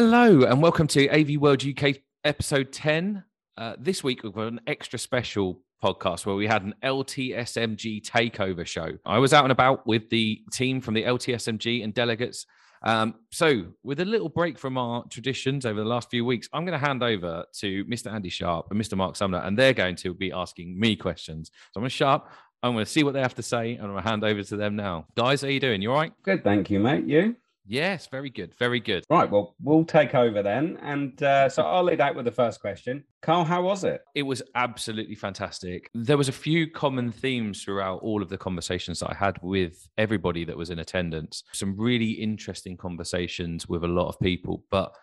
Hello and welcome to AV World UK episode 10. Uh, this week we've got an extra special podcast where we had an LTSMG takeover show. I was out and about with the team from the LTSMG and delegates. Um, so, with a little break from our traditions over the last few weeks, I'm going to hand over to Mr. Andy Sharp and Mr. Mark Sumner, and they're going to be asking me questions. So, I'm going to Sharp. I'm going to see what they have to say, and I'm going to hand over to them now. Guys, how are you doing? You all right? Good, thank you, mate. You? Yes, very good, very good. Right, well, we'll take over then. And uh, so I'll lead out with the first question. Carl, how was it? It was absolutely fantastic. There was a few common themes throughout all of the conversations that I had with everybody that was in attendance. Some really interesting conversations with a lot of people, but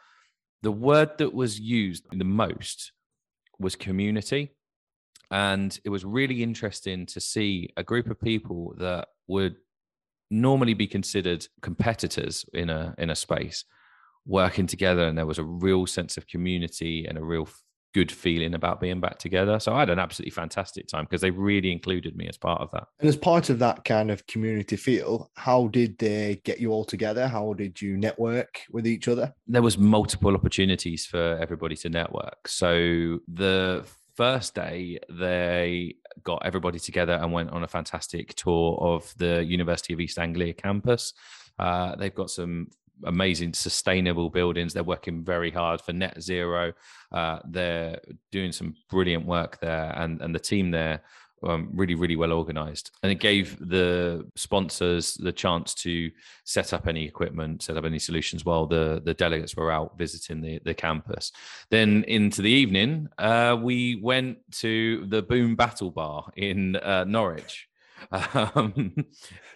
the word that was used the most was community. And it was really interesting to see a group of people that would normally be considered competitors in a in a space working together and there was a real sense of community and a real good feeling about being back together. So i had an absolutely fantastic time because they really included me as part of that. And as part of that kind of community feel how did they get you all together? How did you network with each other? There was multiple opportunities for everybody to network. So the first day, they got everybody together and went on a fantastic tour of the University of East Anglia campus. Uh, they've got some amazing sustainable buildings. They're working very hard for net zero. Uh, they're doing some brilliant work there, and and the team there um, really, really well organized. And it gave the sponsors the chance to set up any equipment, set up any solutions while the, the delegates were out visiting the, the campus. Then into the evening, uh, we went to the Boom Battle Bar in uh, Norwich. Um,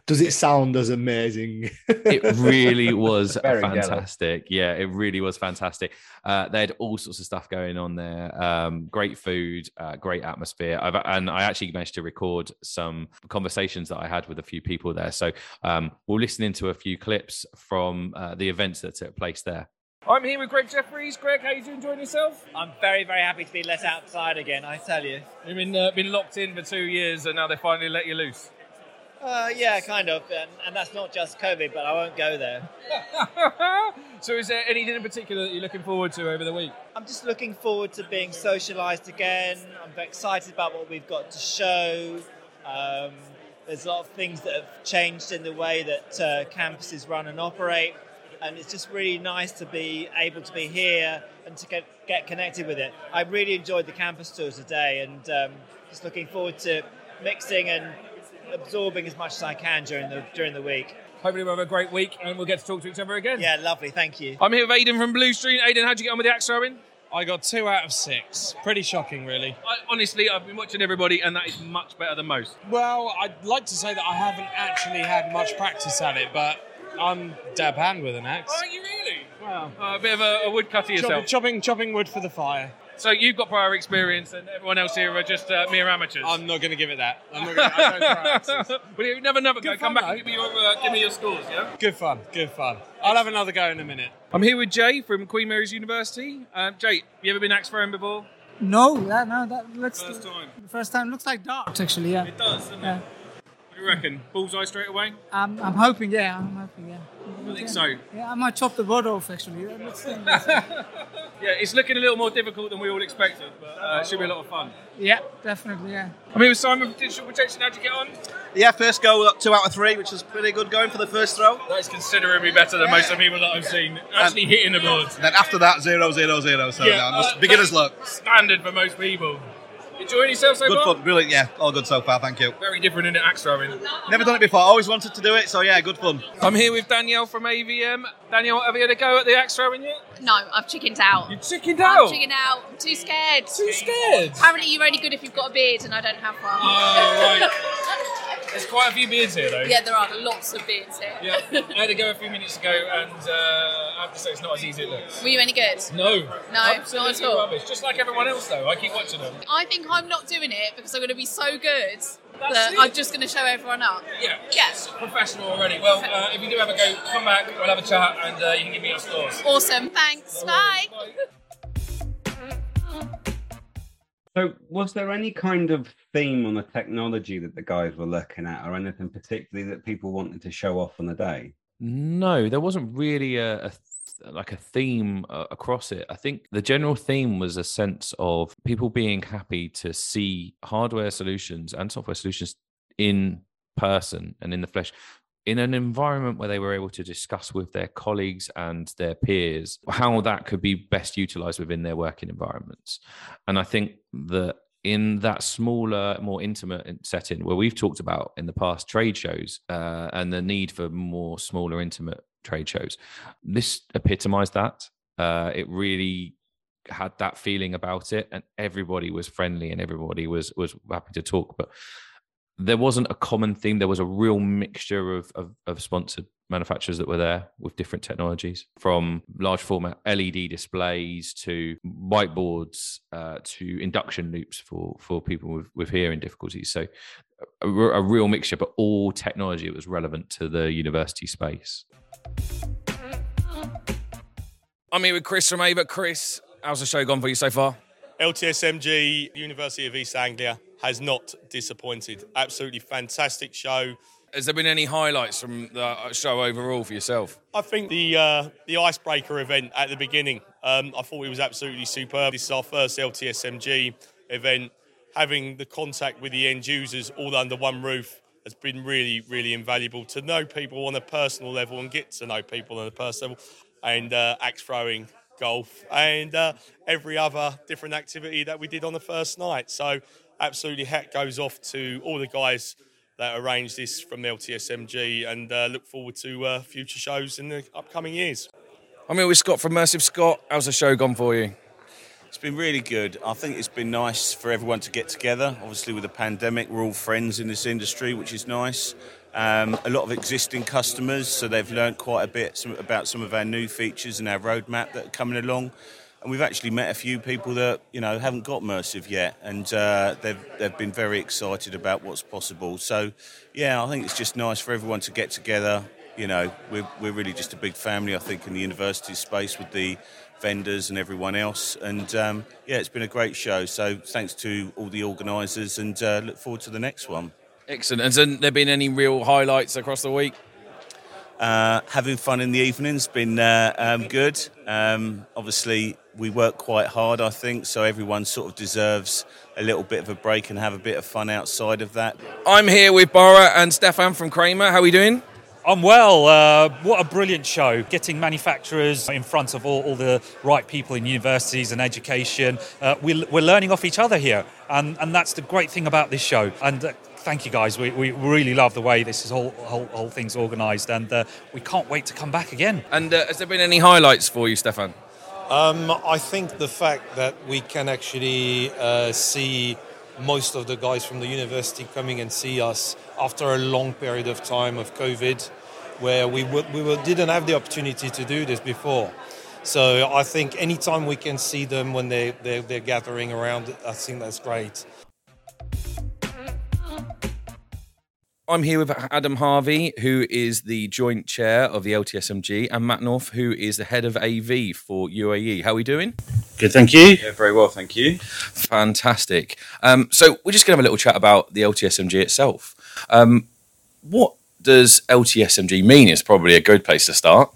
Does it sound as amazing? it really was fantastic. Yeah, it really was fantastic. Uh, they had all sorts of stuff going on there. Um, great food, uh, great atmosphere. I've, and I actually managed to record some conversations that I had with a few people there. So um, we'll listen into a few clips from uh, the events that took place there. I'm here with Greg Jeffries. Greg, how are you doing? Enjoying yourself? I'm very, very happy to be let outside again. I tell you. You've been uh, been locked in for two years, and now they finally let you loose. Uh, yeah, kind of, and, and, that's not just COVID, but I won't go there. so, is there anything in particular that you're looking forward to over the week? I'm just looking forward to being socialised again. I'm very excited about what we've got to show. Um, there's a lot of things that have changed in the way that uh, campuses run and operate and it's just really nice to be able to be here and to get, get connected with it. I really enjoyed the campus tour today and um, just looking forward to mixing and absorbing as much as I can during the during the week. Hopefully we'll have a great week and we'll get to talk to each other again. Yeah, lovely. Thank you. I'm here with Aidan from Blustream. Aidan, how'd you get on with the axe throwing? I got two out of six. Pretty shocking, really. I, honestly, I've been watching everybody, and that is much better than most. Well, I'd like to say that I haven't actually had much practice at it, but I'm dab hand with an axe. Are you really? Wow. Uh, a bit of a, a woodcutter yourself. Chopping, chopping wood for the fire. So you've got prior experience, and everyone else here are just uh, mere amateurs. I'm not going to give it that. I'm not gonna, I don't throw you never, never go. Come back though. and give me, your, uh, give me your scores, yeah? Good fun, good fun. I'll have another go in a minute. I'm here with Jay from Queen Mary's University. Um, Jay, you ever been axe throwing before? No, yeah, no, that looks first time. First time looks like darts actually, yeah. It does, doesn't yeah. it? What do you reckon? Bullseye straight away? Um, I'm hoping, yeah, I'm hoping, yeah. I think so. Yeah, I might chop the rod off actually. yeah, it's looking a little more difficult than we all expected, but uh, it should be a lot of fun. Yeah, definitely, yeah. I mean, with Simon from Digital Projection, how'd you get on? Yeah, first goal, got two out of three, which is pretty good going for the first throw. That is considerably better than most of the people that I've seen actually and hitting the board. Then after that, zero, zero, zero. So yeah, uh, beginner's luck. Standard for most people. Enjoying yourself so good far? Good fun, brilliant, yeah. All good so far, thank you. Very different in the axe throwing. Never done it before, always wanted to do it, so yeah, good fun. I'm here with Danielle from AVM. Danielle, have you had a go at the axe throwing yet? No, I've chickened out. You chickened out? I've chickened out. I'm too scared. Too scared? Apparently you're only good if you've got a beard and I don't have one. Oh, right. There's quite a few beards here, though. Yeah, there are lots of beards here. Yeah, I had to go a few minutes ago, and uh, I have to say it's not as easy as it looks. Were you any good? No, no, Absolutely not at all. Rubbish. Just like everyone else, though. I keep watching them. I think I'm not doing it because I'm going to be so good that I'm just going to show everyone up. Yeah. Yes. Professional already. Well, uh, if you do have a go, come back. We'll have a chat, and uh, you can give me your scores. Awesome. Thanks. Bye. Bye. So, was there any kind of theme on the technology that the guys were looking at, or anything particularly that people wanted to show off on the day? No, there wasn't really a, a like a theme uh, across it. I think the general theme was a sense of people being happy to see hardware solutions and software solutions in person and in the flesh in an environment where they were able to discuss with their colleagues and their peers how that could be best utilized within their working environments. And I think that in that smaller, more intimate setting where we've talked about in the past trade shows uh, and the need for more smaller, intimate trade shows, this epitomized that. Uh, it really had that feeling about it, and everybody was friendly and everybody was was happy to talk. But there wasn't a common theme. There was a real mixture of, of, of, sponsored manufacturers that were there with different technologies, from large format LED displays to whiteboards uh, to induction loops for for people with, with hearing difficulties. So a, a real mixture, but all technology that was relevant to the university space. I'm here with Chris from Ava. Chris, how's the show gone for you so far? LTSMG, University of East Anglia, has not disappointed. Absolutely fantastic show. Has there been any highlights from the show overall for yourself? I think the uh, the icebreaker event at the beginning. Um, I thought it was absolutely superb. This is our first LTSMG event. Having the contact with the end users all under one roof has been really, really invaluable to know people on a personal level and get to know people on a personal level. And uh, axe throwing, golf, and uh, every other different activity that we did on the first night. So absolutely hat goes off to all the guys that arranged this from the LTSMG and uh, look forward to uh, future shows in the upcoming years. I'm here with Scott from Immersive. Scott, how's the show gone for you? It's been really good. I think it's been nice for everyone to get together. Obviously, with the pandemic, we're all friends in this industry, which is nice. Um, a lot of existing customers, so they've learned quite a bit about some of our new features and our roadmap that are coming along and we've actually met a few people that you know haven't got Immersive yet, and uh, they've they've been very excited about what's possible. So, yeah, I think it's just nice for everyone to get together. You know, we're we're really just a big family. I think in the university space with the vendors and everyone else, and um, yeah, it's been a great show. So, thanks to all the organisers, and uh, look forward to the next one. Excellent. Has there been any real highlights across the week? Uh, having fun in the evenings been uh, um, good. Um, obviously, we work quite hard, I think, so everyone sort of deserves a little bit of a break and have a bit of fun outside of that. I'm here with Bora and Stefan from Kramer. How are we doing? I'm well. Uh, what a brilliant show. Getting manufacturers in front of all, all the right people in universities and education. Uh, we, are learning off each other here, and, and that's the great thing about this show. And uh, thank you guys. We, we really love the way this is whole whole, whole thing's organised, and uh, we can't wait to come back again. And uh, has there been any highlights for you, Stefan? Um, I think the fact that we can actually uh, see most of the guys from the university coming and see us after a long period of time of COVID, where we w- we w- didn't have the opportunity to do this before. So I think anytime we can see them when they, they're, they're gathering around, I think that's great. I'm here with Adam Harvey, who is the joint chair of the LTSMG, and Matt North, who is the head of AV for UEA. How are we doing? Good, thank you. Yeah, very well, thank you. Fantastic. Um, so we're just going to have a little chat about the LTSMG itself. Um, what does LTSMG mean? Is probably a good place to start.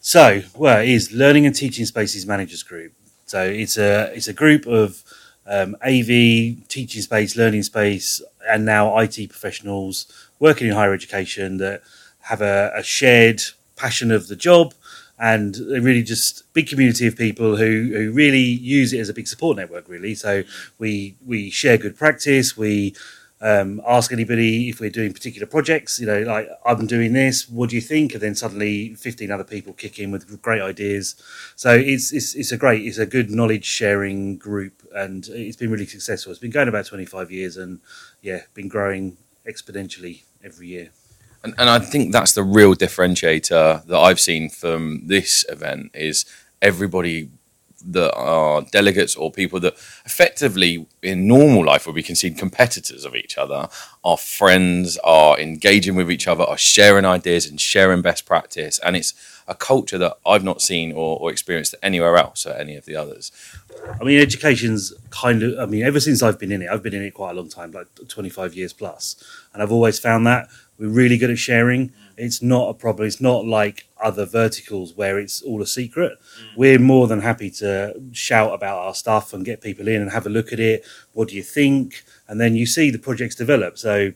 So, well, it is Learning and Teaching Spaces Managers Group. So it's a it's a group of um, AV, teaching space, learning space, and now IT professionals working in higher education that have a, a shared passion of the job and they really just big community of people who, who really use it as a big support network really. So we we share good practice we um, ask anybody if we're doing particular projects. You know, like I'm doing this. What do you think? And then suddenly 15 other people kick in with great ideas. So it's it's it's a great, it's a good knowledge sharing group, and it's been really successful. It's been going about 25 years, and yeah, been growing exponentially every year. And, and I think that's the real differentiator that I've seen from this event is everybody that are uh, delegates or people that effectively in normal life would be considered competitors of each other are friends are engaging with each other are sharing ideas and sharing best practice. And it's a culture that i've not seen or, or experienced anywhere else at any of the others. I mean education's kind of i mean ever since i've been in it i've been in it quite a long time like 25 years plus. And i've always found that we're really good at sharing It's not a problem. It's not like other verticals where it's all a secret. Mm. We're more than happy to shout about our stuff and get people in and have a look at it. What do you think? And then you see the projects develop. So,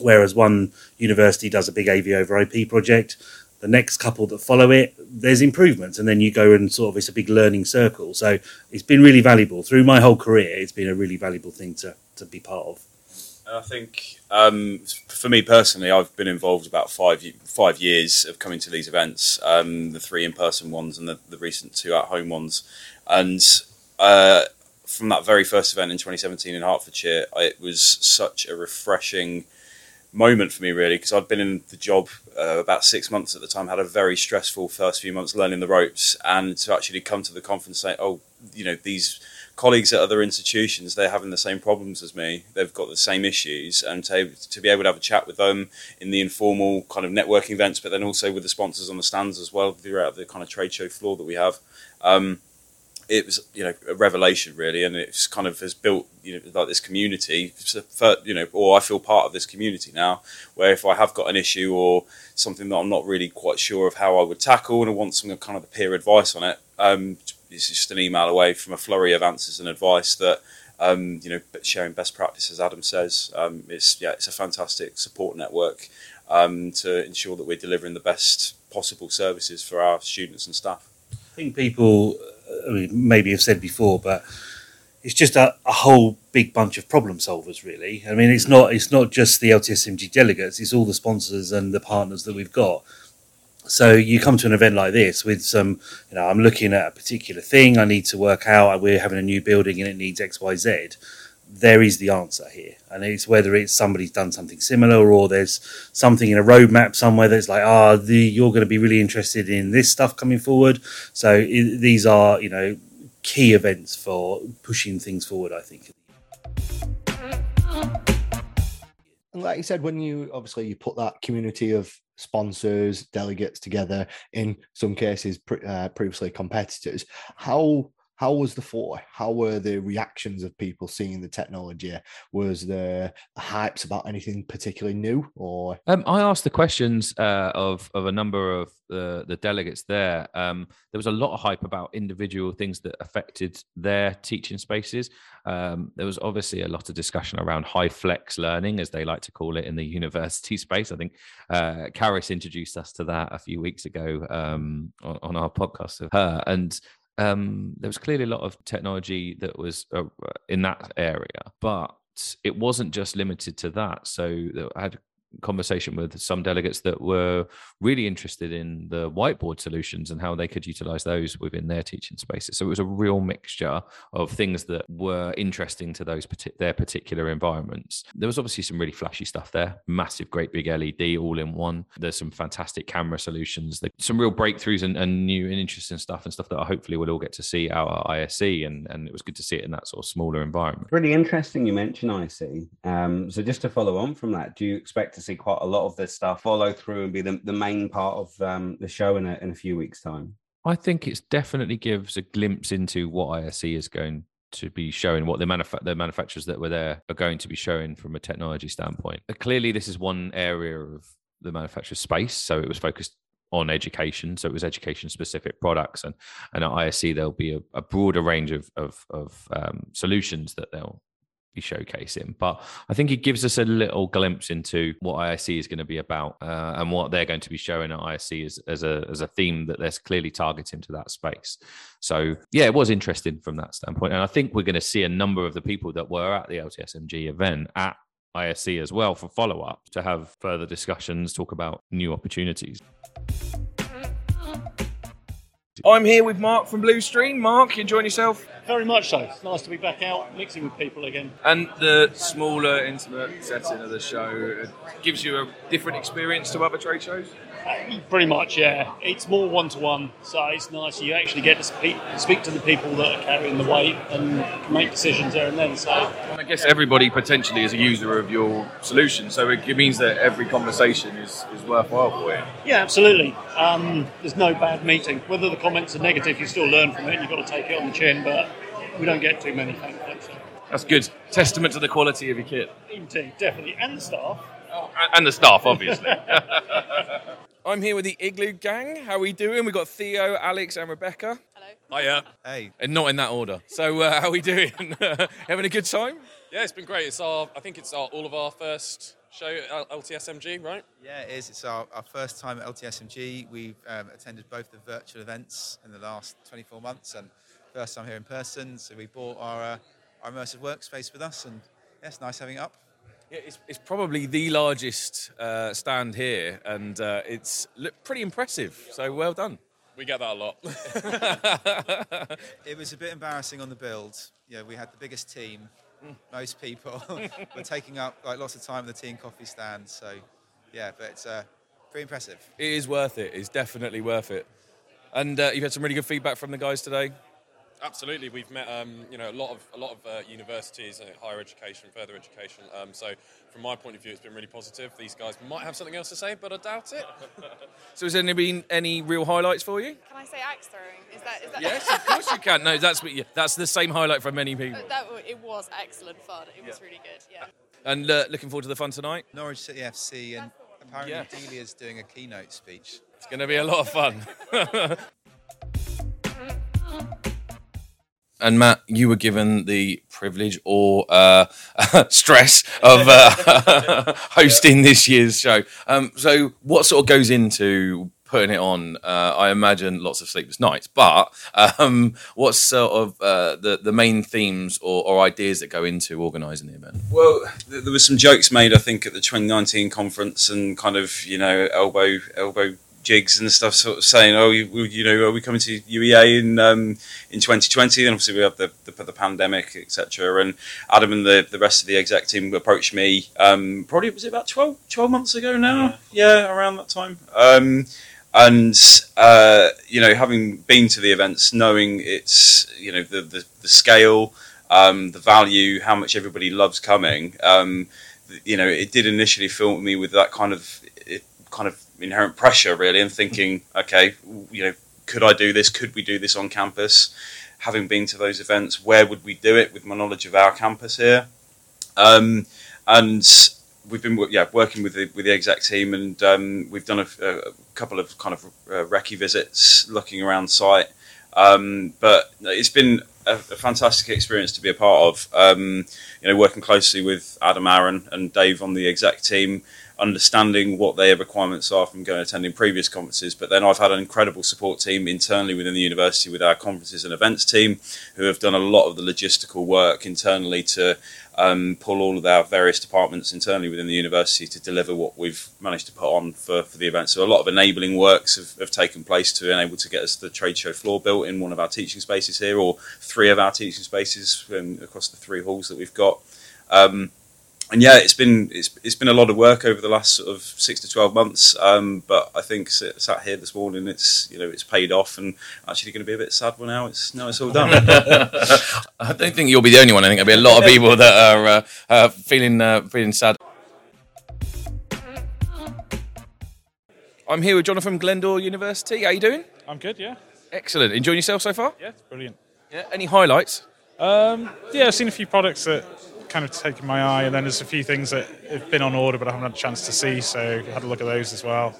whereas one university does a big AV over IP project, the next couple that follow it, there's improvements, and then you go and sort of it's a big learning circle. So it's been really valuable through my whole career. It's been a really valuable thing to to be part of. And I think um, for me personally, I've been involved about five five years of coming to these events, um, the three in person ones and the, the recent two at home ones, and uh, from that very first event in 2017 in Hertfordshire, it was such a refreshing moment for me really because I'd been in the job uh, about six months at the time, had a very stressful first few months learning the ropes, and to actually come to the conference and say, oh, you know, these colleagues at other institutions, they're having the same problems as me. They've got the same issues, and to, to be able to have a chat with them in the informal kind of networking events, but then also with the sponsors on the stands as well throughout the kind of trade show floor that we have. Um, it was you know a revelation really, and it's kind of has built you know like this community. For, you know, or I feel part of this community now, where if I have got an issue or something that I'm not really quite sure of how I would tackle, and I want some kind of peer advice on it, um, it's just an email away from a flurry of answers and advice that. Um, you know, sharing best practice, as Adam says, um, it's yeah, it's a fantastic support network um, to ensure that we're delivering the best possible services for our students and staff. I think people, I mean, maybe have said before, but it's just a, a whole big bunch of problem solvers, really. I mean, it's not it's not just the LTSMG delegates; it's all the sponsors and the partners that we've got. So you come to an event like this with some, you know, I'm looking at a particular thing. I need to work out. We're having a new building and it needs X, Y, Z. There is the answer here, and it's whether it's somebody's done something similar or there's something in a roadmap somewhere that's like, ah, the, you're going to be really interested in this stuff coming forward. So i these are, you know, key events for pushing things forward. I think. Like you said, when you obviously you put that community of sponsors, delegates together, in some cases pre- uh, previously competitors, how how was the for? How were the reactions of people seeing the technology? Was there hypes about anything particularly new, or Um, I asked the questions uh, of of a number of the the delegates there. Um, there was a lot of hype about individual things that affected their teaching spaces. Um, there was obviously a lot of discussion around HyFlex learning, as they like to call it in the university space. I think uh, introduced us to that a few weeks ago um, on, on our podcast of her, and um, there was clearly a lot of technology that was uh, in that area, but it wasn't just limited to that. So I had conversation with some delegates that were really interested in the whiteboard solutions and how they could utilize those within their teaching spaces. So it was a real mixture of things that were interesting to those their particular environments. There was obviously some really flashy stuff there, massive, great big LED all in one. There's some fantastic camera solutions, some real breakthroughs and, and new and interesting stuff and stuff that hopefully we'll all get to see out at ISE. And, and it was good to see it in that sort of smaller environment. Really interesting you mention ISE. Um, so just to follow on from that, do you expect to see quite a lot of this stuff follow through and be the, the main part of um, the show in a, in a few weeks' time? I think it definitely gives a glimpse into what ISE is going to be showing, what the, manufa- the manufacturers that were there are going to be showing from a technology standpoint. Uh, Clearly, this is one area of the manufacturer's space, so it was focused on education. So it was education specific products, and and at ISE there'll be a, a broader range of of, of um, solutions that they'll showcasing. But I think it gives us a little glimpse into what ISE is going to be about uh, and what they're going to be showing at ISE as, as a as a theme that they're clearly targeting to that space. So yeah, it was interesting from that standpoint, and I think we're going to see a number of the people that were at the LTSMG event at ISE as well for follow up to have further discussions, talk about new opportunities. I'm here with Mark from Blustream. Mark, you enjoying yourself? Very much so. It's nice to be back out mixing with people again. And the smaller, intimate setting of the show uh, gives you a different experience to other trade shows? Pretty much, yeah. It's more one to one, so it's nice. You actually get to speak, speak to the people that are carrying the weight and make decisions there and then. So And I guess everybody potentially is a user of your solution, so it, means that every conversation is, is worthwhile for you. yeah, absolutely. Um, there's no bad meeting. Whether the comments are negative, you still learn from it. and You've got to take it on the chin, but we don't get too many, thankfully. So. That's good. Testament to the quality of your kit. Indeed, definitely, and the staff. and the staff, obviously. I'm here with the Igloo Gang. How are we doing? We've got Theo, Alex, and Rebecca. Hello. Hiya. Hey. And not in that order. So, uh, how are we doing? Having a good time? Yeah, it's been great. It's our, I think it's our, all of our first show at LTSMG, right? Yeah, it is. It's our, our first time at LTSMG. We've um, attended both the virtual events in the last 24 months and first time here in person. So we brought our, uh, our immersive workspace with us, and yeah, it's nice having it up. Yeah, it's, it's probably the largest uh, stand here, and uh, it's look pretty impressive. So, well done. We get that a lot. It was a bit embarrassing on the build. Yeah, we had the biggest team. Most people were taking up like lots of time in the tea and coffee stand. So, yeah, but it's uh, pretty impressive. It is worth it. It's definitely worth it. And uh, you've had some really good feedback from the guys today. Absolutely, we've met um, you know a lot of a lot of uh, universities, uh, higher education, further education. Um, so from my point of view, it's been really positive. These guys might have something else to say, but I doubt it. So, has there been any real highlights for you? Can I say axe throwing? Is that is that? Yes, of course you can. No, that's what you- that's the same highlight for many people. that w- it was excellent fun. It was really good. Yeah. And uh, looking forward to the fun tonight. Norwich City FC, and apparently Yeah. Delia's doing a keynote speech. It's going to be a lot of fun. and Matt, you were given the privilege or uh, stress of uh, hosting this year's show. Um, so, what sort of goes into putting it on? Uh, I imagine lots of sleepless nights, but um, what's sort of uh, the the main themes or, or ideas that go into organising the event? Well, th- there was some jokes made, I think, at the 2019 conference, and kind of you know elbow elbow jigs and stuff, sort of saying, "Oh, you, you know, are we coming to UEA in um, in 2020?" And obviously we have the the, the pandemic, etc. And Adam and the, the rest of the exec team approached me. Um, probably was it about 12, 12 months ago now? Yeah, around that time. Um, and uh, you know, having been to the events, knowing it's you know the the, the scale, um, the value, how much everybody loves coming. Um, you know, it did initially fill me with that kind of it, kind of inherent pressure, really, and thinking, okay, you know, could I do this? Could we do this on campus? Having been to those events, where would we do it with my knowledge of our campus here? Um, and we've been yeah working with the with the exec team, and um, we've done a, a couple of kind of uh, recce visits, looking around site. Um, but it's been a, a fantastic experience to be a part of. Um, you know, working closely with Adam Aaron and Dave on the exec team, understanding what their requirements are from going attending previous conferences. But then I've had an incredible support team internally within the university with our conferences and events team, who have done a lot of the logistical work internally to um, pull all of our various departments internally within the university to deliver what we've managed to put on for, for the event. So a lot of enabling works have, have taken place to enable to get us the trade show floor built in one of our teaching spaces here, or three of our teaching spaces um, across the three halls that we've got. Um, and yeah, it's been it's, it's been a lot of work over the last sort of six to twelve months. Um, but I think sit- sat here this morning, it's you know it's paid off, and actually going to be a bit sad when now it's now it's all done. I don't think you'll be the only one. I think there'll be a lot of people that are uh, uh, feeling uh, feeling sad. I'm here with Jonathan from Glendale University. How you doing? I'm good, yeah. Excellent. Enjoying yourself so far? Yeah, it's brilliant. Yeah. Any highlights? Um, yeah, I've seen a few products that kind of taken my eye, and then there's a few things that have been on order but I haven't had a chance to see, so I had a look at those as well.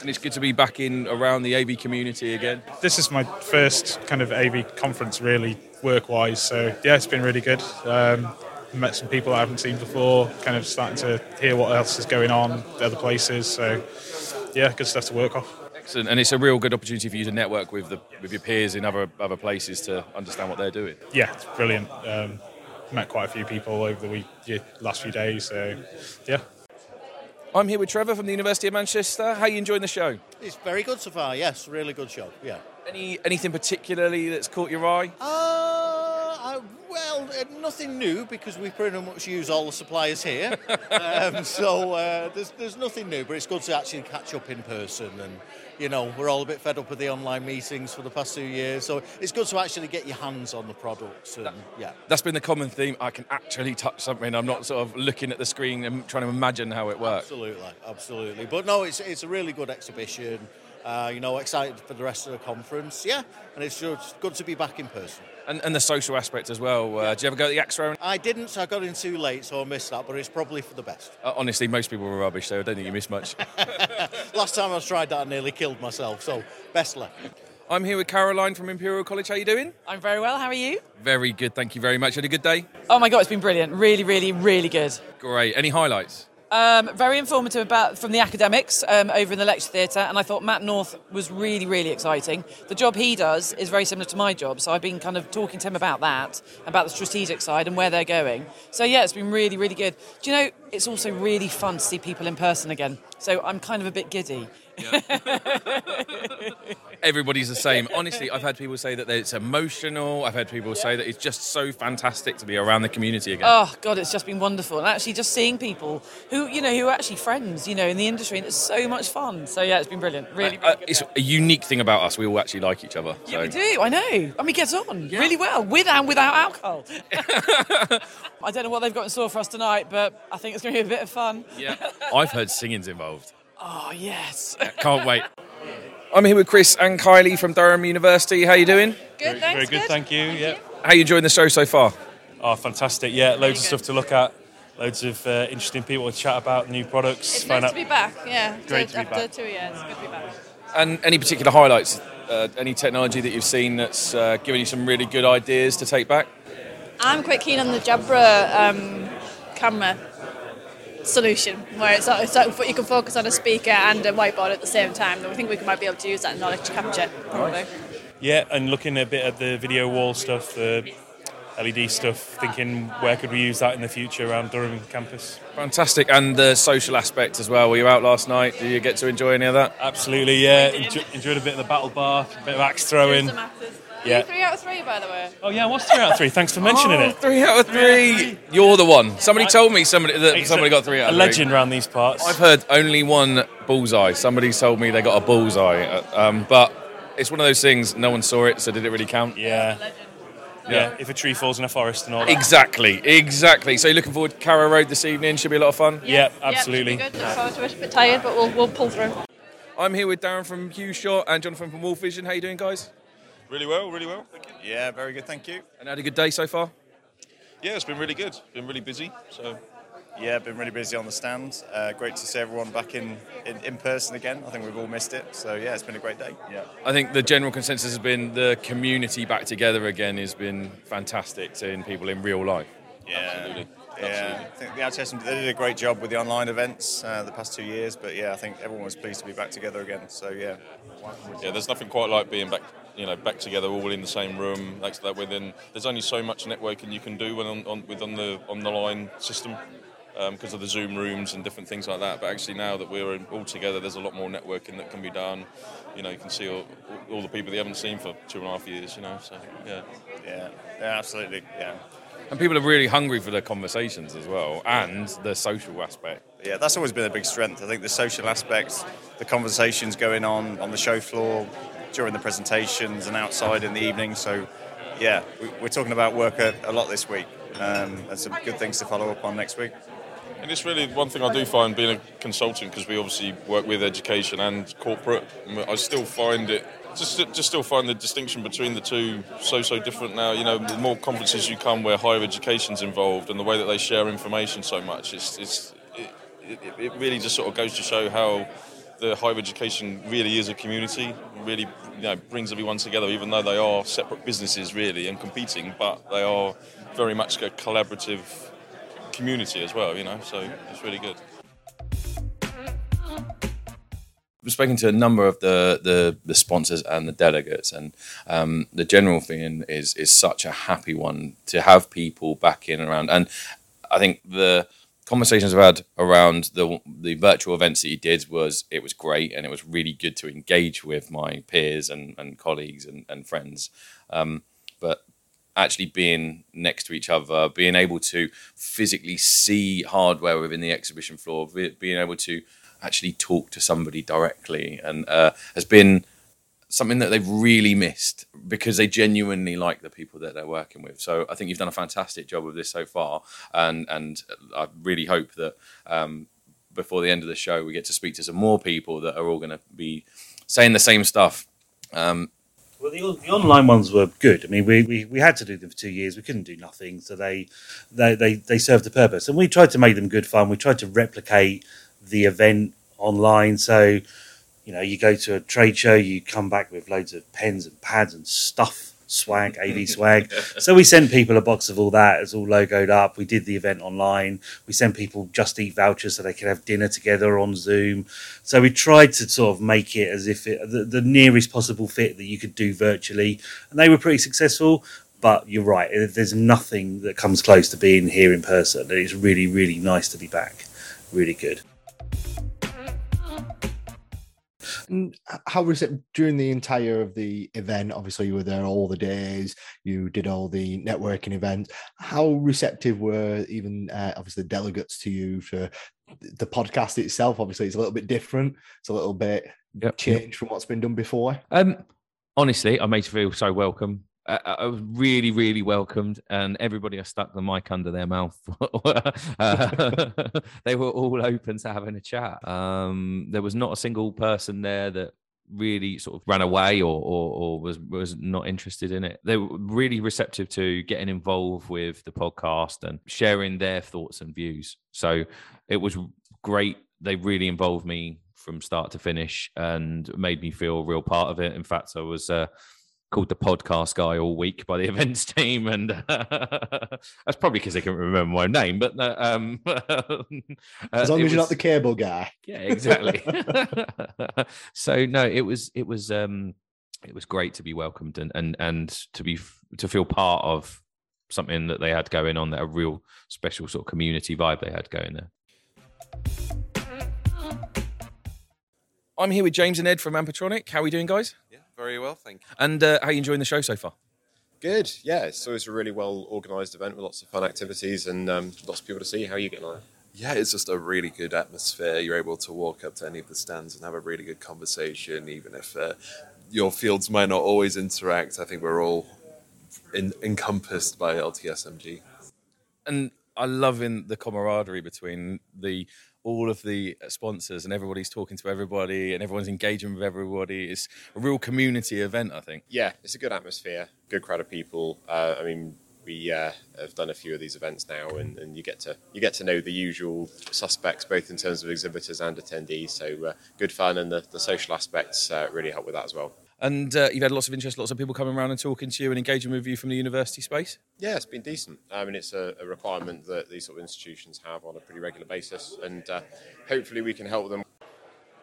And it's good to be back in around the AV community again. This is my first kind of AV conference, really work wise, so yeah, it's been really good. Um, met some people I haven't seen before, kind of starting to hear what else is going on at other places, so yeah, good stuff to work off. Excellent. And it's a real good opportunity for you to network with the with your peers in other other places to understand what they're doing. Yeah, it's brilliant. Um, met quite a few people over the week, yeah, last few days, so yeah. I'm here with Trevor from the University of Manchester. How are you enjoying the show? It's very good so far. Yes, really good show. Yeah. Any anything particularly that's caught your eye? Uh, I, well, uh, nothing new because we pretty much use all the suppliers here. um, so uh, there's there's nothing new, but it's good to actually catch up in person. And you know, we're all a bit fed up with the online meetings for the past two years, so it's good to actually get your hands on the products. And yeah. That's been the common theme. I can actually touch something. I'm not sort of looking at the screen and trying to imagine how it works. Absolutely, absolutely. But no, it's it's a really good exhibition. Uh, you know, excited for the rest of the conference. Yeah, and it's just good to be back in person. And, and the social aspect as well. Uh, did you ever go to the AXRO? I didn't, so I got in too late, so I missed that. But it's probably for the best. Uh, honestly, most people were rubbish, so I don't think you missed much. Last time I tried that, I nearly killed myself. So best luck. I'm here with Caroline from Imperial College. How are you doing? I'm very well. How are you? Very good, thank you very much. Had a good day? Oh my god, it's been brilliant. Really, really, really good. Great. Any highlights? Um, very informative about from the academics um, over in the lecture theatre, and I thought Matt North was really, really exciting. The job he does is very similar to my job, so I've been kind of talking to him about that, about the strategic side and where they're going. So yeah, it's been really, really good. Do you know? It's also really fun to see people in person again. So I'm kind of a bit giddy. Everybody's the same. Honestly, I've had people say that it's emotional. I've had people say that it's just so fantastic to be around the community again. Oh God, it's just been wonderful, and actually just seeing people who you know who are actually friends, you know, in the industry, and it's so much fun. So yeah, it's been brilliant. Really, really Uh, it's a unique thing about us. We all actually like each other. So. We do, I know. And we get on really well, with and without alcohol. I don't know what they've got in store for us tonight, but I think it's going to be a bit of fun. Yeah. I've heard singing's involved. Oh, yes. Yeah, can't wait. I'm here with Chris and Kylie from Durham University. How are you doing? Good, thanks. Very good, thank you. Yeah. How you enjoying the show so far? Oh, fantastic. Yeah, loads of stuff to look at. Loads of uh, interesting people to chat about, new products. It's find nice out. to be back. Yeah. Great to be after back. two years. Good to be back. And any particular highlights? Uh, any technology that you've seen that's uh, given you some really good ideas to take back? I'm quite keen on the Jabra um, camera solution, where it's, it's like you can focus on a speaker and a whiteboard at the same time. And we think we might be able to use that in knowledge capture, probably. Yeah, and looking a bit at the video wall stuff, the LED stuff, thinking where could we use that in the future around Durham campus. Fantastic. And the social aspect as well. Were you out last night? Did you get to enjoy any of that? Absolutely, yeah. Enjoy, enjoyed a bit of the battle bar, a bit of axe throwing. Yeah. Three out of three, by the way. Oh yeah, what's three out of three? Thanks for mentioning Oh, it. Three out of three. You're the one. Somebody told me somebody that somebody a- got three out a of three. legend around these parts. I've heard only one bullseye. Somebody told me they got a bullseye, uh, um, but it's one of those things. No one saw it, so did it really count? Yeah. Yeah, if a tree falls in a forest and all that. Exactly, exactly. So you're looking forward to Carrow Road this evening? Should be a lot of fun. Yeah, absolutely. Yeah, should be good. Look forward to it. A bit tired, but we'll, we'll pull through. I'm here with Darren from Hugh Shot and Jonathan from WolfVision. How you doing, guys? Really well, really well. Yeah, very good, thank you. And had a good day so far? Yeah, it's been really good. Been really busy. So yeah, been really busy on the stand. Uh, great to see everyone back in, in in person again. I think we've all missed it. So yeah, it's been a great day. Yeah. I think the general consensus has been the community back together again has been fantastic, seeing people in real life. Yeah, Absolutely. yeah. I think the LTSMG they did a great job with the online events uh, the past two years, but yeah, I think everyone was pleased to be back together again. So yeah. Yeah, there's nothing quite like being back, you know, back together all in the same room. Like that, within there's only so much networking you can do when on, on with on the on the line system um, because of the Zoom rooms and different things like that. But actually, now that we're all together, there's a lot more networking that can be done. You know, you can see all, all the people you haven't seen for two and a half years. You know, so yeah, yeah, yeah, absolutely, yeah. And people are really hungry for the conversations as well, and the social aspect. Yeah, that's always been a big strength. I think the social aspects, the conversations going on on the show floor during the presentations and outside in the evening. So, yeah, we- we're talking about work a, a lot this week, um, and some good things to follow up on next week. And it's really one thing I do find being a consultant because we obviously work with education and corporate. I still find it just just still find the distinction between the two so so different now. You know, the more conferences you come where higher education's involved and the way that they share information so much, it's it's it, it, it really just sort of goes to show how the higher education really is a community. Really, you know, brings everyone together, even though they are separate businesses really and competing, but they are very much a collaborative community as well, you know, so it's really good. I've spoken to a number of the, the, the sponsors and the delegates, and um, the general feeling is is such a happy one to have people back in and around. And I think the conversations I've had around the the virtual events that you did was it was great, and it was really good to engage with my peers and, and colleagues and, and friends. Um, but actually being next to each other, being able to physically see hardware within the exhibition floor, being able to actually talk to somebody directly, and uh, has been something that they've really missed because they genuinely like the people that they're working with. So I think you've done a fantastic job of this so far, and and I really hope that um, before the end of the show we get to speak to some more people that are all going to be saying the same stuff. Um, Well, the, the online ones were good. I mean, we, we, we had to do them for two years. We couldn't do nothing, so they they they, they served a purpose, and we tried to make them good fun. We tried to replicate the event online. So, you know, you go to a trade show, you come back with loads of pens and pads and stuff, swag, AV swag. So we send people a box of all that. It's all logoed up. We did the event online. We sent people just eat vouchers so they could have dinner together on Zoom. So we tried to sort of make it as if it the, the nearest possible fit that you could do virtually, and they were pretty successful. But you're right. There's nothing that comes close to being here in person. It's really, really nice to be back. Really good. And how was it during the entire of the event? Obviously, you were there all the days. You did all the networking events. How receptive were even uh, obviously the delegates to you for the podcast itself? Obviously, it's a little bit different. It's a little bit Yep, changed from what's been done before. Um, honestly, I made to feel so welcome. Was really, really welcomed, and everybody I stuck the mic under their mouth. uh, they were all open to having a chat. Um, there was not a single person there that really sort of ran away or, or, or was was not interested in it. They were really receptive to getting involved with the podcast and sharing their thoughts and views. So it was great. They really involved me from start to finish and made me feel a real part of it. In fact, I was uh, called the podcast guy all week by the events team, and that's probably because they couldn't remember my name. But uh, um, As uh, long it as you're not the cable guy. yeah, exactly. so no, it was it was um it was great to be welcomed and and and to be to feel part of something that they had going on that a real special sort of community vibe they had going there. I'm here with James and Ed from Ampetronic. How are we doing, guys? Yeah, very well, thank you. And uh, how are you enjoying the show so far? Good, yeah. So it's always a really well organised event with lots of fun activities and um, lots of people to see. How are you getting on? Yeah, it's just a really good atmosphere. You're able to walk up to any of the stands and have a really good conversation, even if uh, your fields might not always interact. I think we're all in, encompassed by LTSMG. And I love in the camaraderie between the all of the sponsors and everybody's talking to everybody and everyone's engaging with everybody. It's a real community event, I think. Yeah, it's a good atmosphere, good crowd of people. Uh, I mean, we uh, have done a few of these events now, and, and you get to you get to know the usual suspects, both in terms of exhibitors and attendees. So uh, good fun, and the, the social aspects uh, really help with that as well. And uh, you've had lots of interest, lots of people coming around and talking to you and engaging with you from the university space. Yeah, it's been decent. I mean, it's a, a requirement that these sort of institutions have on a pretty regular basis, and uh, hopefully we can help them.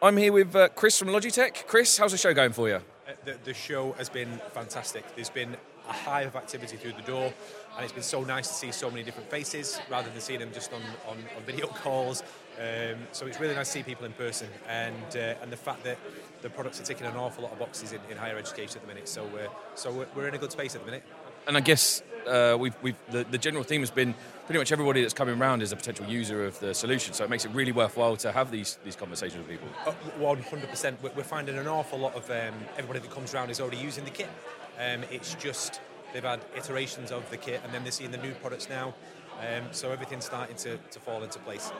I'm here with uh, Chris from Logitech. Chris, how's the show going for you? Uh, The, the show has been fantastic. There's been a hive of activity through the door, and it's been so nice to see so many different faces rather than seeing them just on, on, on video calls. Um, so it's really nice to see people in person, and uh, and the fact that the products are ticking an awful lot of boxes in, in higher education at the minute. So uh, so we're, we're in a good space at the minute. And I guess uh, we've, we've the, the general theme has been pretty much everybody that's coming around is a potential user of the solution. So it makes it really worthwhile to have these these conversations with people. Uh, One hundred percent. We're finding an awful lot of um, everybody that comes around is already using the kit. Um, it's just they've had iterations of the kit, and then they're seeing the new products now. Um, so everything's starting to, to fall into place.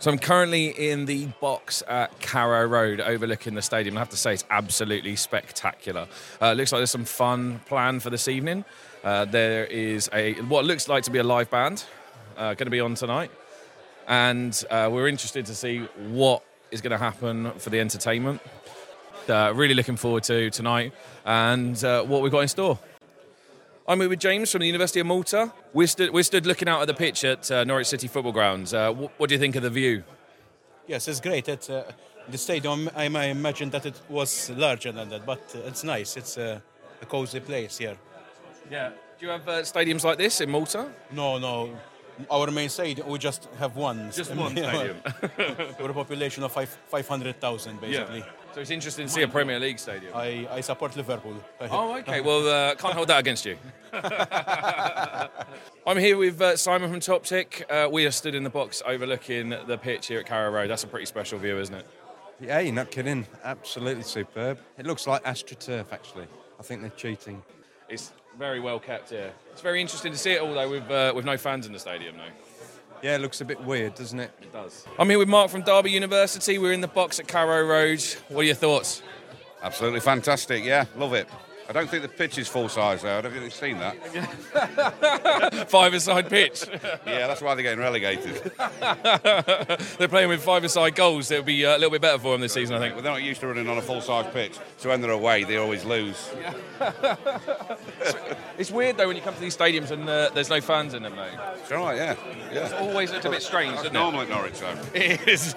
So I'm currently in the box at Carrow Road overlooking the stadium. I have to say it's absolutely spectacular. Uh, looks like there's some fun planned for this evening. Uh, there is a what looks like to be a live band uh, going to be on tonight, and uh, we're interested to see what is going to happen for the entertainment. Uh, really looking forward to tonight and uh, what we've got in store. I'm here with James from the University of Malta. We're stood, we're stood looking out at the pitch at uh, Norwich City Football Grounds. Uh, wh- what do you think of the view? Yes, it's great. It, uh, the stadium, I might imagine that it was larger than that, but uh, it's nice. It's uh, a cozy place here. Yeah. Do you have uh, stadiums like this in Malta? No, no. Our main stadium, we just have one. Just one stadium. We're a population of five, 500,000, basically. So it's interesting to see a Premier League stadium. I, I support Liverpool. Oh, okay. Well, uh, can't hold that against you. I'm here with uh, Simon from Top Tick. Uh, we are stood in the box overlooking the pitch here at Carrow Road. That's a pretty special view, isn't it? Yeah, you're not kidding. Absolutely superb. It looks like AstroTurf, actually. I think they're cheating. It's very well kept here. It's very interesting to see it, although with uh, with no fans in the stadium, though. Yeah, it looks a bit weird, doesn't it? It does. I'm here with Mark from Derby University. We're in the box at Carrow Road. What are your thoughts? Absolutely fantastic, yeah, love it. I don't think the pitch is full size though. I don't think they've seen that? Five-a-side pitch. yeah, that's why they're getting relegated. they're playing with five-a-side goals. It'll be uh, a little bit better for them this season, I think. Well, they're not used to running on a full size pitch, so when they're away, they always lose. It's weird though when you come to these stadiums and uh, there's no fans in them though. It's right, yeah. yeah. It's always looked a bit strange, That's normal it? at Norwich, though. It is.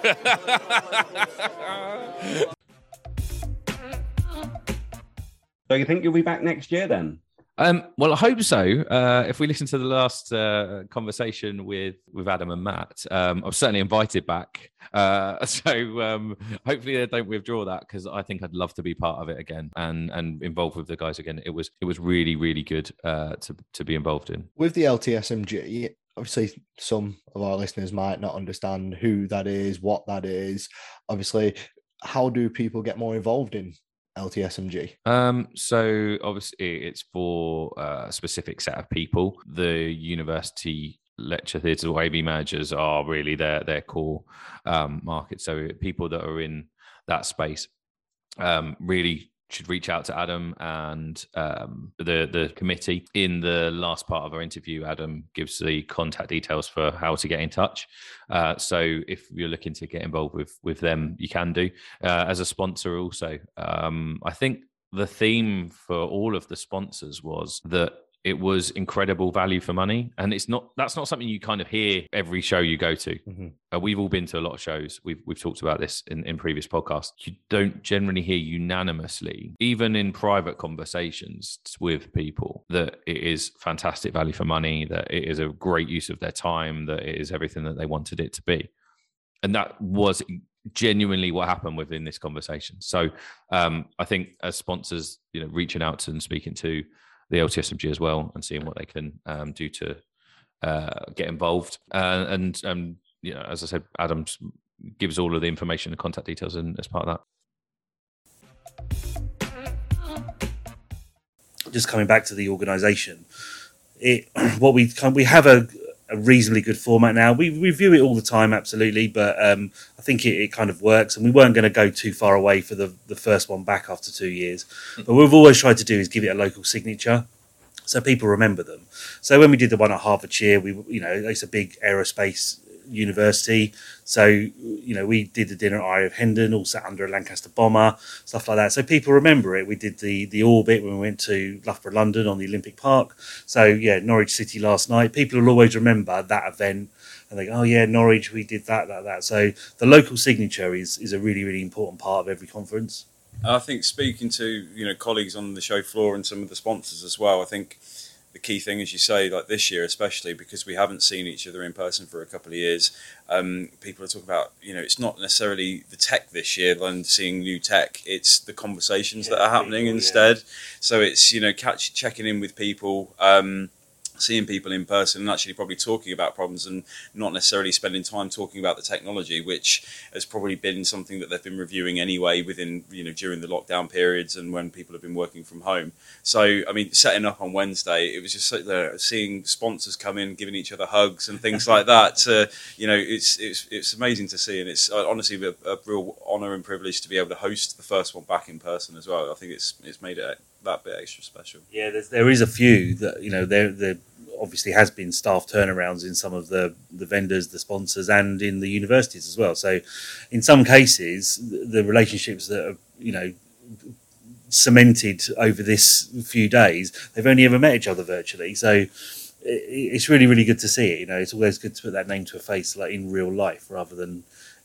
So you think you'll be back next year then? Um, well, I hope so. Uh, if we listen to the last uh, conversation with with Adam and Matt, um, I'm certainly invited back. Uh, so um, hopefully they don't withdraw that because I think I'd love to be part of it again and and involved with the guys again. It was it was really really good uh, to to be involved in. With the LTSMG, obviously some of our listeners might not understand who that is, what that is. Obviously, how do people get more involved in LTSMG? Um, so obviously it's for uh, a specific set of people. The university lecture theatres or AV managers are really their their core um, market. So people that are in that space um, really should reach out to Adam and um, the the committee. In the last part of our interview, Adam gives the contact details for how to get in touch. Uh, so if you're looking to get involved with with them, you can do uh, as a sponsor. Also, um, I think the theme for all of the sponsors was that it was incredible value for money. And it's not that's not something you kind of hear every show you go to. Uh, we've all been to a lot of shows. We've we've talked about this in, in previous podcasts. You don't generally hear unanimously even in private conversations with people that it is fantastic value for money that it is a great use of their time that it is everything that they wanted it to be. And that was genuinely what happened within this conversation. So um, i think as sponsors you know reaching out to and speaking to the LTSMG as well and seeing what they can um, do to uh, get involved. Uh, and um, you know, as I said, Adams gives all of the information and contact details and as part of that. just coming back to the organisation, it what we we have a, a reasonably good format now. We review it all the time, absolutely, but um, I think it, it kind of works. And we weren't going to go too far away for the the first one back after two years. But what we've always tried to do is give it a local signature. So people remember them. So when we did the one at Hatfield Hertfordshire, we you know it's a big aerospace university. So you know we did the dinner at RAF Hendon, all sat under a Lancaster bomber, stuff like that. So people remember it. We did the the orbit when we went to Loughborough, London, on the Olympic Park. So yeah, Norwich City last night. People will always remember that event, and they go, "Oh yeah, Norwich, we did that, that, that." So the local signature is is a really really important part of every conference. I think speaking to you know colleagues on the show floor and some of the sponsors as well, I think the key thing, as you say, like this year especially because we haven't seen each other in person for a couple of years, um, people are talking about you know it's not necessarily the tech this year and seeing new tech, it's the conversations that are happening instead. So it's you know catch checking in with people. Um, seeing people in person and actually probably talking about problems and not necessarily spending time talking about the technology which has probably been something that they've been reviewing anyway within you know during the lockdown periods and when people have been working from home. So i mean setting up on wednesday it was just so there seeing sponsors come in giving each other hugs and things like that uh, you know it's it's it's amazing to see. And it's uh, honestly a, a real honor and privilege to be able to host the first one back in person as well. I think it's it's made it that bit extra special. Yeah, there is a few that you know there there obviously has been staff turnarounds in some of the the vendors, the sponsors, and in the universities as well. So, in some cases, the, relationships that are you know cemented over this few days, they've only ever met each other virtually. So. It's really, really good to see it. You know, it's always good to put that name to a face, like in real life, rather than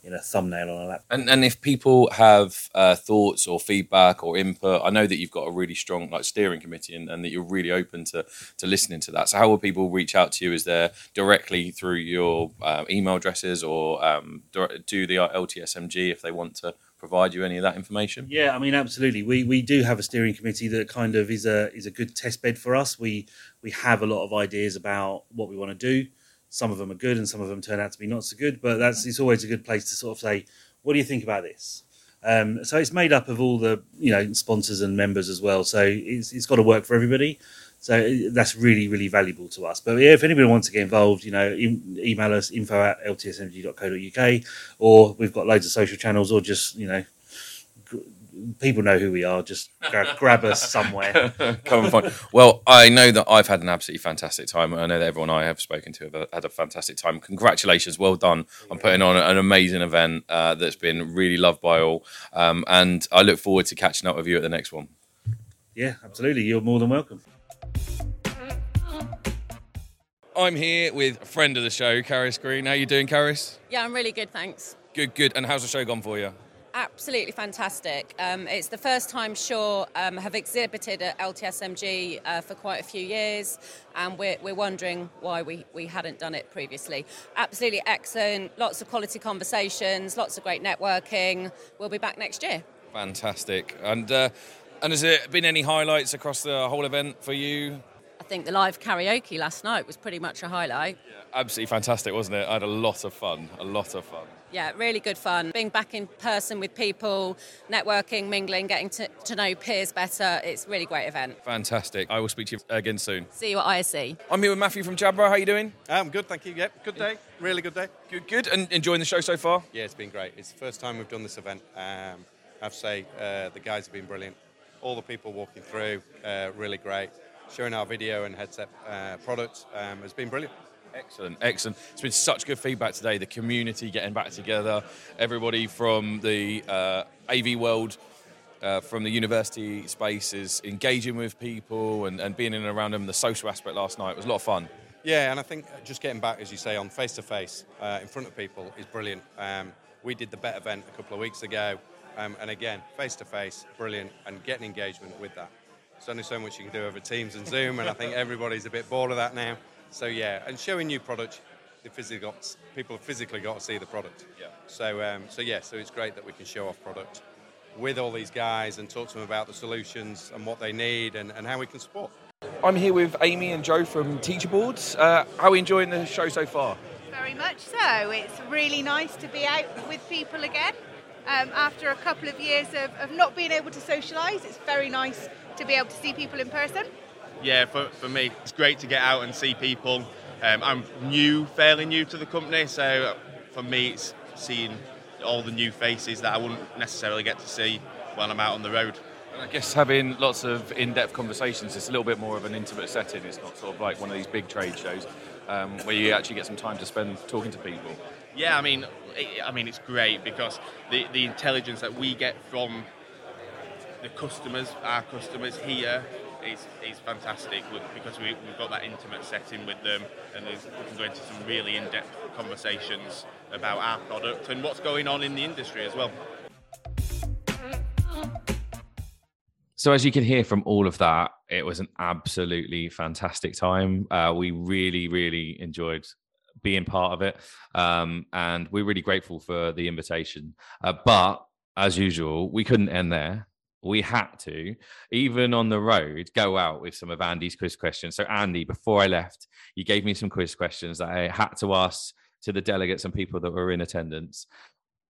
in a thumbnail on a laptop. And and if people have uh, thoughts or feedback or input, I know that you've got a really strong like steering committee and, and that you're really open to to listening to that. So how will people reach out to you? Is there directly through your uh, email addresses or um, do the LTSMG if they want to provide you any of that information? Yeah, I mean, absolutely. We we do have a steering committee that kind of is a is a good test bed for us. We we have a lot of ideas about what we want to do. Some of them are good, and some of them turn out to be not so good. But that's it's always a good place to sort of say, what do you think about this? Um, so it's made up of all the you know sponsors and members as well. So it's it's got to work for everybody. So that's really, really valuable to us. But yeah, if anybody wants to get involved, you know, em- email us info at ltsmg.co.uk or we've got loads of social channels or just, you know, people know who we are. Just gra- grab us somewhere. Come and find. Well, I know that I've had an absolutely fantastic time. I know that everyone I have spoken to have had a fantastic time. Congratulations, well done on putting on an amazing event uh, that's been really loved by all. Um, and I look forward to catching up with you at the next one. Yeah, absolutely. You're more than welcome. I'm here with a friend of the show, Caris Green. How are you doing, Caris? Yeah, I'm really good, thanks. Good, good. And how's the show gone for you? Absolutely fantastic. Um, it's the first time Shure um, have exhibited at LTSMG uh, for quite a few years, and we're, we're wondering why we, we hadn't done it previously. Absolutely excellent. Lots of quality conversations, lots of great networking. We'll be back next year. Fantastic. And uh, and has there been any highlights across the whole event for you? I think the live karaoke last night was pretty much a highlight. Absolutely fantastic, wasn't it? I had a lot of fun. A lot of fun. Yeah, really good fun. Being back in person with people, networking, mingling, getting to, to know peers better. It's a really great event. Fantastic. I will speak to you again soon. See you at ISE. I'm here with Matthew from Jabra. How are you doing? I'm good, thank you. Yep, good day. Really good day. Good, good. And enjoying the show so far? Yeah, it's been great. It's the first time we've done this event. Um, I have to say, uh, the guys have been brilliant. All the people walking through, uh, really great. Showing our video and headset uh, products um, has been brilliant. Excellent, excellent. It's been such good feedback today. The community getting back together, everybody from the uh, AV world, uh, from the university spaces, engaging with people and, and being in and around them. The social aspect last night was a lot of fun. Yeah, and I think just getting back, as you say, on face to face in front of people is brilliant. Um, we did the Bett event a couple of weeks ago, um, and again, face to face, brilliant, and getting engagement with that. There's only so much you can do over Teams and Zoom, and I think everybody's a bit bored of that now. So yeah, and showing new product, the physically got, people have physically got to see the product. Yeah. So um, so yeah, so it's great that we can show off product with all these guys and talk to them about the solutions and what they need and, and how we can support. I'm here with Amy and Joe from Teacher Boards. Uh, how are we enjoying the show so far? Very much so. It's really nice to be out with people again. Um, after a couple of years of, of not being able to socialise, it's very nice to be able to see people in person. Yeah, for, for me, it's great to get out and see people. Um, I'm new, fairly new to the company, so for me, it's seeing all the new faces that I wouldn't necessarily get to see when I'm out on the road. And I guess having lots of in-depth conversations, it's a little bit more of an intimate setting. It's not sort of like one of these big trade shows um, where you actually get some time to spend talking to people. Yeah, I mean, it, I mean, it's great because the, the intelligence that we get from the customers, our customers here, is, is fantastic because we, we've got that intimate setting with them and we can go into some really in-depth conversations about our product and what's going on in the industry as well. So, as you can hear from all of that, it was an absolutely fantastic time. Uh, we really, really enjoyed being part of it. Um, and we're really grateful for the invitation. Uh, but as usual, we couldn't end there. We had to, even on the road, go out with some of Andy's quiz questions. So, Andy, before I left, you gave me some quiz questions that I had to ask to the delegates and people that were in attendance.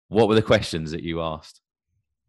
What were the questions that you asked?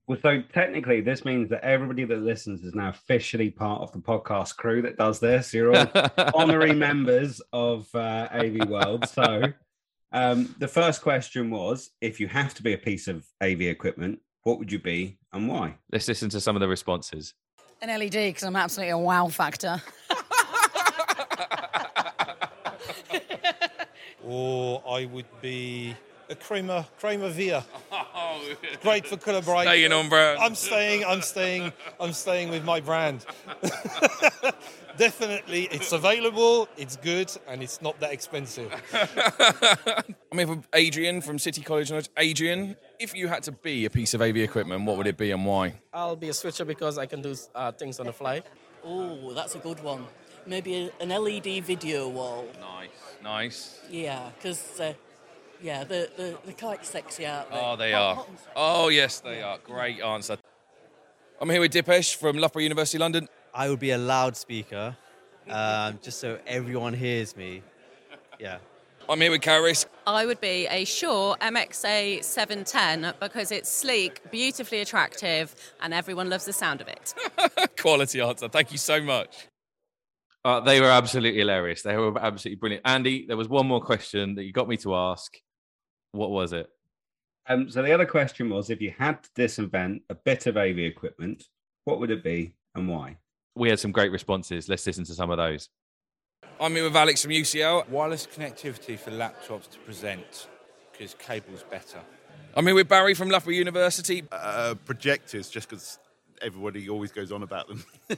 Well, so technically, this means that everybody that listens is now officially part of the podcast crew that does this. You're all honorary members of uh, AV World. So, um, the first question was if you have to be a piece of AV equipment, what would you be and why? Let's listen to some of the responses. An LED because I'm absolutely a wow factor. or I would be a Kramer Kramer Via. Great for collaboration. Staying on brand. I'm staying. I'm staying. I'm staying with my brand. Definitely, it's available. It's good, and it's not that expensive. I'm here with Adrian from City College Knowledge. Adrian, if you had to be a piece of AV equipment, what would it be and why? I'll be a switcher because I can do uh, things on the fly. Oh, that's a good one. Maybe an LED video wall. Nice, nice. Yeah, because uh, yeah, the the the kite's sexy out there. Oh, they Hot- are. hot. Oh, yes, they are. Great answer. I'm here with Dipesh from Loughborough University London. I would be a loudspeaker, um, just so everyone hears me. Yeah. I'm here with Caris. I would be a Shure MXA 710 because it's sleek, beautifully attractive, and everyone loves the sound of it. Quality answer. Thank you so much. Uh, they were absolutely hilarious. They were absolutely brilliant. Andy, there was one more question that you got me to ask. What was it? Um, so the other question was, if you had to disinvent a bit of AV equipment, what would it be and why? We had some great responses. Let's listen to some of those. I'm here with Alex from UCL. Wireless connectivity for laptops to present because cable's better. I'm here with Barry from Loughborough University. Uh, projectors, just because everybody always goes on about them.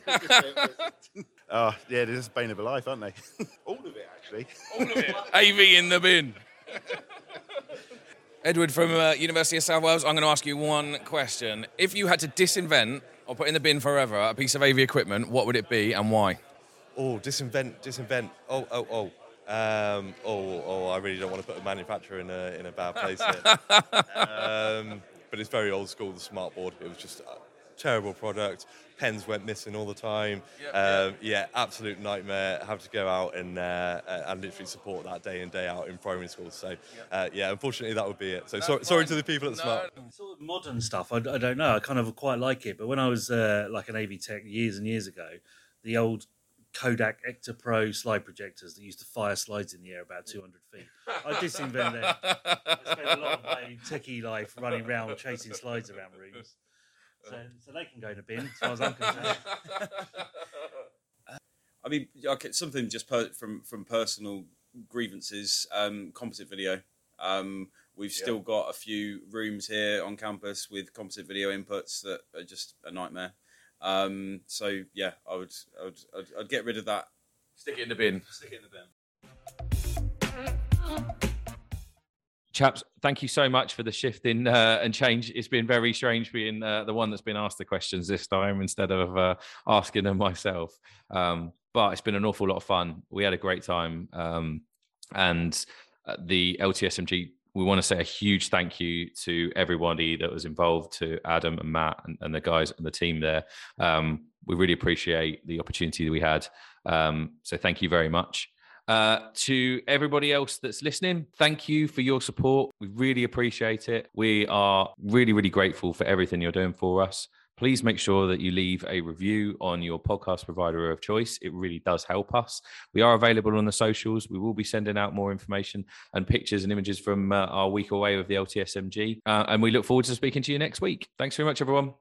oh, yeah, this is the bane of a life, aren't they? All of it, actually. All of it. AV in the bin. Edward from uh, University of South Wales, I'm going to ask you one question. If you had to disinvent or put in the bin forever a piece of AV equipment, what would it be and why? Oh, disinvent, disinvent. Oh, oh, oh. Um, oh, oh, I really don't want to put a manufacturer in a, in a bad place here. um, but it's very old school, the smart board. It was just a terrible product. Pens went missing all the time. um, yeah, absolute nightmare. Have to go out and, uh, and literally support that day in, day out in primary school. So, uh, yeah, unfortunately, that would be it. So, sorry, sorry to the people at Smart. Sort of modern stuff. I, I don't know. I kind of quite like it. But when I was uh, like an AV tech years and years ago, the old Kodak Ektapro slide projectors that used to fire slides in the air about 200 feet. I disinvented them. I spent a lot of my techie life running around chasing slides around rooms. So, so they can go in a bin, as far as I'm concerned. I mean, okay, something just per, from from personal grievances. Um, composite video. Um, we've still got a few rooms here on campus with composite video inputs that are just a nightmare. Um, so yeah, I would, I would, I'd, I'd get rid of that. Stick it in the bin. Stick it in the bin. Chaps, thank you so much for the shift in uh, and change. It's been very strange being uh, the one that's been asked the questions this time instead of uh, asking them myself. Um, but it's been an awful lot of fun. We had a great time. Um, and uh, the LTSMG, we want to say a huge thank you to everybody that was involved, to Adam and Matt and, and the guys and the team there. Um, we really appreciate the opportunity that we had. Um, so thank you very much. Uh, to everybody else that's listening, thank you for your support. We really appreciate it. We are really, really grateful for everything you're doing for us. Please make sure that you leave a review on your podcast provider of choice. It really does help us. We are available on the socials. We will be sending out more information and pictures and images from uh, our week away with the LTSMG. Uh, and we look forward to speaking to you next week. Thanks very much, everyone.